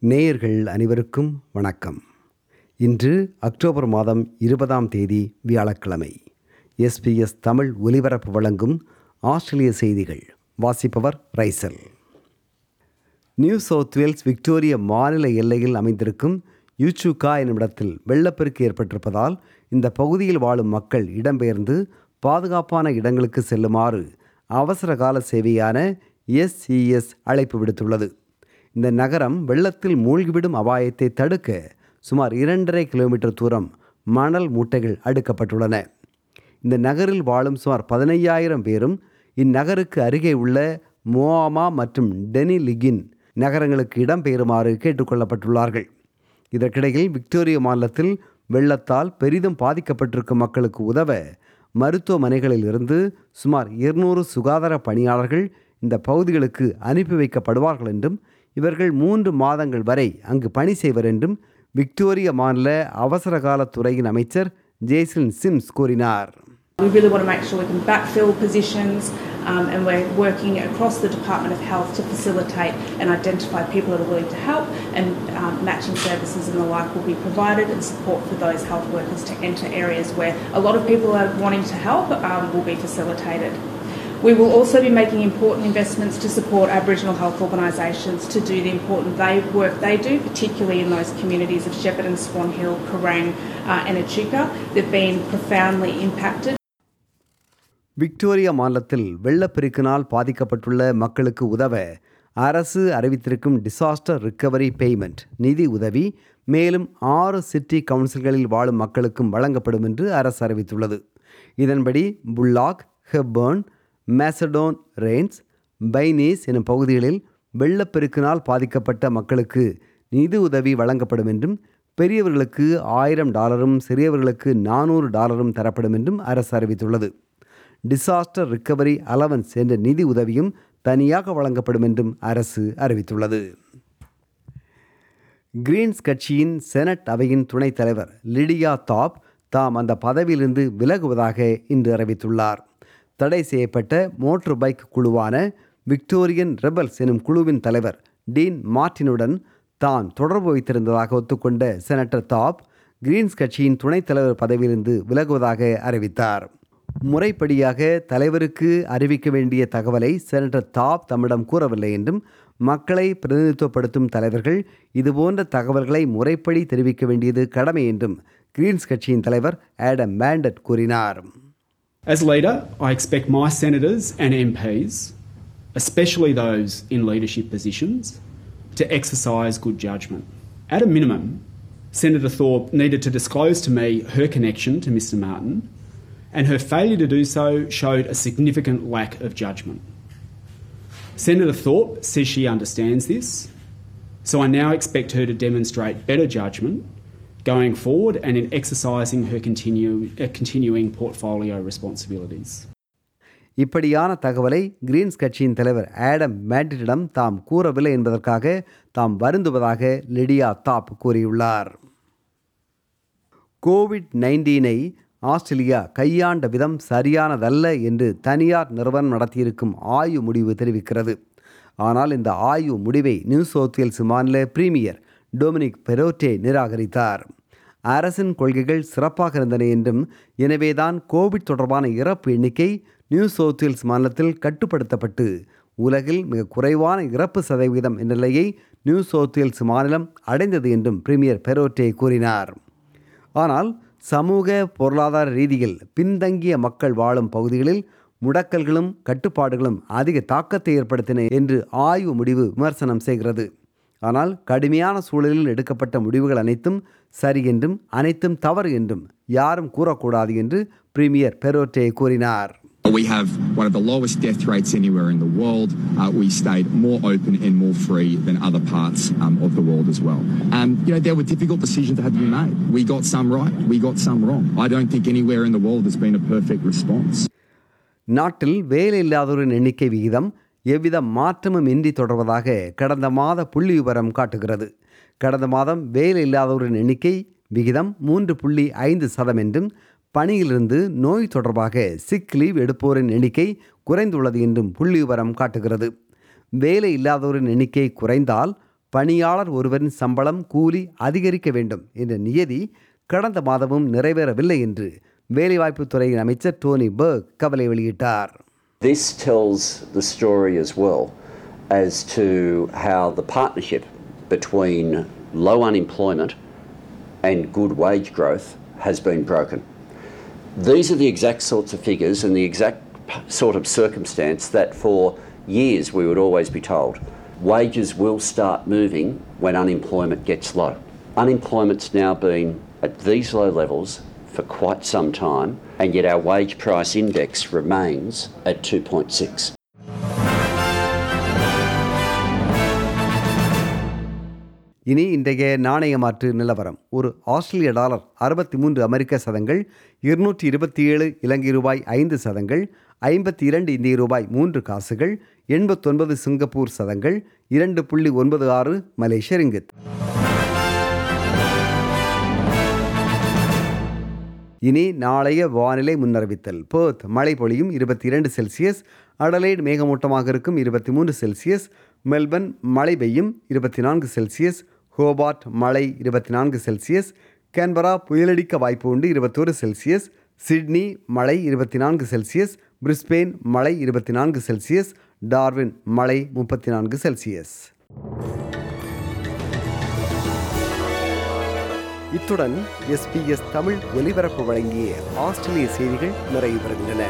நேயர்கள் அனைவருக்கும் வணக்கம். இன்று அக்டோபர் மாதம் இருபதாம் தேதி வியாழக்கிழமை. எஸ்பிஎஸ் தமிழ் ஒலிபரப்பு வழங்கும் ஆஸ்திரேலிய செய்திகள். வாசிப்பவர் ரைசல். நியூ சவுத் வேல்ஸ் விக்டோரிய மாநில எல்லையில் அமைந்திருக்கும் யூச்சுகா என்னுமிடத்தில் வெள்ளப்பெருக்கு ஏற்பட்டிருப்பதால் இந்த பகுதியில் வாழும் மக்கள் இடம்பெயர்ந்து பாதுகாப்பான இடங்களுக்கு செல்லுமாறு அவசரகால சேவையான எஸ்இஎஸ் அழைப்பு விடுத்துள்ளது. இந்த நகரம் வெள்ளத்தில் மூழ்கிவிடும் அபாயத்தை தடுக்க சுமார் இரண்டரை கிலோமீட்டர் தூரம் மணல் மூட்டைகள் அடுக்கப்பட்டுள்ளன. இந்த நகரில் வாழும் சுமார் பதினையாயிரம் பேரும் இந்நகருக்கு அருகே உள்ள மோஆமா மற்றும் டெனி லிகின் நகரங்களுக்கு இடம்பெயருமாறு கேட்டுக்கொள்ளப்பட்டுள்ளார்கள். இதற்கிடையில் விக்டோரியா மாநிலத்தில் வெள்ளத்தால் பெரிதும் பாதிக்கப்பட்டிருக்கும் மக்களுக்கு உதவ மருத்துவமனைகளில் இருந்து சுமார் இருநூறு சுகாதார பணியாளர்கள் இந்த பகுதிகளுக்கு அனுப்பி வைக்கப்படுவார்கள் என்றும் இவர்கள் மூன்று மாதங்கள் வரை அங்கு பணி செய்வர் என்றும் விக்டோரிய மாநில அவசரகால துறையின் அமைச்சர் ஜேசன் சிம்ஸ் கூறினார் We really want to make sure we can backfill positions um, and we're working across the Department of Health to facilitate and identify people that are willing to help and um, matching services and the like will be provided and support for those health workers to enter areas where a lot of people are wanting to help um, will be facilitated. We will also be making important investments to support Aboriginal health organisations to do the important they, work they do, particularly in those communities of Shepparton, Swan Hill, Kerrang uh, and Echuca. They've been profoundly impacted. Victoria மாநிலத்தில் வெள்ளப்பெருக்கினால் பாதிக்கப்பட்டுள்ள மக்களுக்கு உதவ அரசு அறிவித்திருக்கும் disaster recovery payment நிதி உதவி மேலும் ஆறு சிட்டி கவுன்சில்களில் வாழும் மக்களுக்கும் வழங்கப்படும் என்று அரசு அறிவித்துள்ளது இதன்படி Buloke Hepburn Macedon Ranges Pyrenees எனும் பகுதிகளில் வெள்ளப்பெருக்கினால் பாதிக்கப்பட்ட மக்களுக்கு நிதி உதவி வழங்கப்படும் என்றும் பெரியவர்களுக்கு ஆயிரம் டாலரும் சிறியவர்களுக்கு நானூறு டாலரும் தரப்படும் என்றும் அரசு அறிவித்துள்ளது. டிசாஸ்டர் ரிக்கவரி அலவன்ஸ் என்ற நிதி உதவியும் தனியாக வழங்கப்படும் என்றும் அரசு அறிவித்துள்ளது. கிரீன்ஸ் கட்சியின் செனட் அவையின் துணைத் தலைவர் லிடியா தாப் தாம் அந்த பதவியிலிருந்து விலகுவதாக இன்று அறிவித்துள்ளார். தடை செய்யப்பட்ட மோட்டார் பைக் குழுவான விக்டோரியன் ரெபல்ஸ் எனும் குழுவின் தலைவர் டீன் மார்டினுடன் தான் தொடர்பு வைத்திருந்ததாக ஒத்துக்கொண்ட செனட்டர் தாப் கிரீன்ஸ் கட்சியின் துணைத் தலைவர் பதவியிலிருந்து விலகுவதாக அறிவித்தார். முறைப்படியாக தலைவருக்கு அறிவிக்க வேண்டிய தகவலை செனட்டர் தாப் தம்மிடம் கூறவில்லை என்றும் மக்களை பிரதிநிதித்துவப்படுத்தும் தலைவர்கள் இதுபோன்ற தகவல்களை முறைப்படி தெரிவிக்க வேண்டியது கடமை என்றும் கிரீன்ஸ் கட்சியின் தலைவர் ஆடம் மேண்டட் கூறினார். As leader, I expect my senators and MPs, especially those in leadership positions, to exercise good judgment. At a minimum, Senator Thorpe needed to disclose to me her connection to Mr Martin, and her failure to do so showed a significant lack of judgment. Senator Thorpe says she understands this, so I now expect her to demonstrate better judgment going forward and in exercising her continue, uh, continuing portfolio responsibilities. இப்படியான தகவலை Green's கட்சியின் தலைவர் Adam மேட்ரிடிடம் தாம் கூறவில்லை என்பதற்காக தாம் வருந்துவதாக Lydia தாப் கூறியுள்ளார். Covid நைன்டீனை Australia கையாண்ட விதம் சரியானதல்ல என்று தனியார் நிறுவனம் நடத்தியிருக்கும் ஆய்வு முடிவு தெரிவிக்கிறது. ஆனால் இந்த ஆய்வு முடிவை நியூ சவுத் வேல்ஸ் மாநில பிரீமியர் டொமினிக் பெரோட்டே நிராகரித்தார். அரசின் கொள்கைகள் சிறப்பாக இருந்தன என்றும் எனவேதான் கோவிட் தொடர்பான இறப்பு எண்ணிக்கை நியூ சவுத் வேல்ஸ் மாநிலத்தில் கட்டுப்படுத்தப்பட்டு உலகில் மிக குறைவான இறப்பு சதவீதம் என்ற நிலையை நியூ சவுத் வேல்ஸ் மாநிலம் அடைந்தது என்றும் பிரீமியர் பெரோட்டே கூறினார். ஆனால் சமூக பொருளாதார ரீதியில் பின்தங்கிய மக்கள் வாழும் பகுதிகளில் முடக்கல்களும் கட்டுப்பாடுகளும் அதிக தாக்கத்தை ஏற்படுத்தின என்று ஆய்வு முடிவு விமர்சனம் செய்கிறது. ஆனால் கடுமையான சூழலில் எடுக்கப்பட்ட முடிவுகள் அனைத்தும் சரி என்றும் அனைத்தும் தவறு என்றும் யாரும் கூறக்கூடாது என்று பிரீமியர் பெரோட்டே கூறினார் We have one of the lowest death rates anywhere in the world. Uh, we stayed more open and more free than other parts um, of the world as well. Um, you know, there were difficult decisions that had to be made. We got some right, we got some wrong. I don't think anywhere in the world there's been a perfect response. நாட்டில் வேலை இல்லாதோரின் எண்ணிக்கை விகிதம் எவ்வித மாற்றமும் இன்றி தொடர்வதாக கடந்த மாத புள்ளி விவரம் காட்டுகிறது. கடந்த மாதம் வேலை இல்லாதவரின் எண்ணிக்கை விகிதம் மூன்று புள்ளி ஐந்து சதம் என்றும் பணியிலிருந்து நோய் தொடர்பாக சிக் லீவ் எடுப்போரின் எண்ணிக்கை குறைந்துள்ளது என்றும் புள்ளி விவரம் காட்டுகிறது. வேலை இல்லாதோரின் எண்ணிக்கை குறைந்தால் பணியாளர் ஒருவரின் சம்பளம் கூலி அதிகரிக்க வேண்டும் என்ற நியதி கடந்த மாதமும் நிறைவேறவில்லை என்று வேலைவாய்ப்புத்துறையின் அமைச்சர் டோனி பர்க் கவலை வெளியிட்டார். This tells the story as well as to how the partnership between low unemployment and good wage growth has been broken. These are the exact sorts of figures and the exact sort of circumstance that for years we would always be told. Wages will start moving when unemployment gets low. Unemployment's now been at these low levels for quite some time, and yet our wage price index remains at 2.6. இனி இன்றைய நாணய மாற்று நிலவரம் ஒரு ஆஸ்திரேலிய dollar அறுபத்தி மூன்று அமெரிக்க சதங்கள் இருநூற்றி இருபத்தி ஏழு இலங்கை ரூபாய் ஐந்து சதங்கள் ஐம்பத்தி இரண்டு இந்திய ரூபாய் மூன்று காசுகள் எண்பத்தொன்பது சிங்கப்பூர் சதங்கள் இரண்டு புள்ளி ஒன்பது ஆறு மலேசிய ரிங்கித் இனி நாளைய வானிலை முன்னறிவித்தல். பேர்த் மழை பொழியும் இருபத்தி இரண்டு செல்சியஸ் அடலைட் மேகமூட்டமாக இருக்கும் இருபத்தி மூன்று செல்சியஸ் மெல்பர்ன் மழை பெய்யும் இருபத்தி நான்கு செல்சியஸ் ஹோபார்ட் மழை இருபத்தி நான்கு செல்சியஸ் கேன்பரா புயலடிக்க வாய்ப்பு உண்டு இருபத்தோரு செல்சியஸ் சிட்னி மழை இருபத்தி நான்கு செல்சியஸ் பிரிஸ்பெயின் மழை இருபத்தி நான்கு செல்சியஸ் டார்வின் மழை முப்பத்தி நான்கு செல்சியஸ். இத்துடன் எஸ்பிஎஸ் தமிழ் ஒலிபரப்பு வழங்கிய ஆஸ்திரேலிய செய்திகள் நிறைவு பெறுகின்றன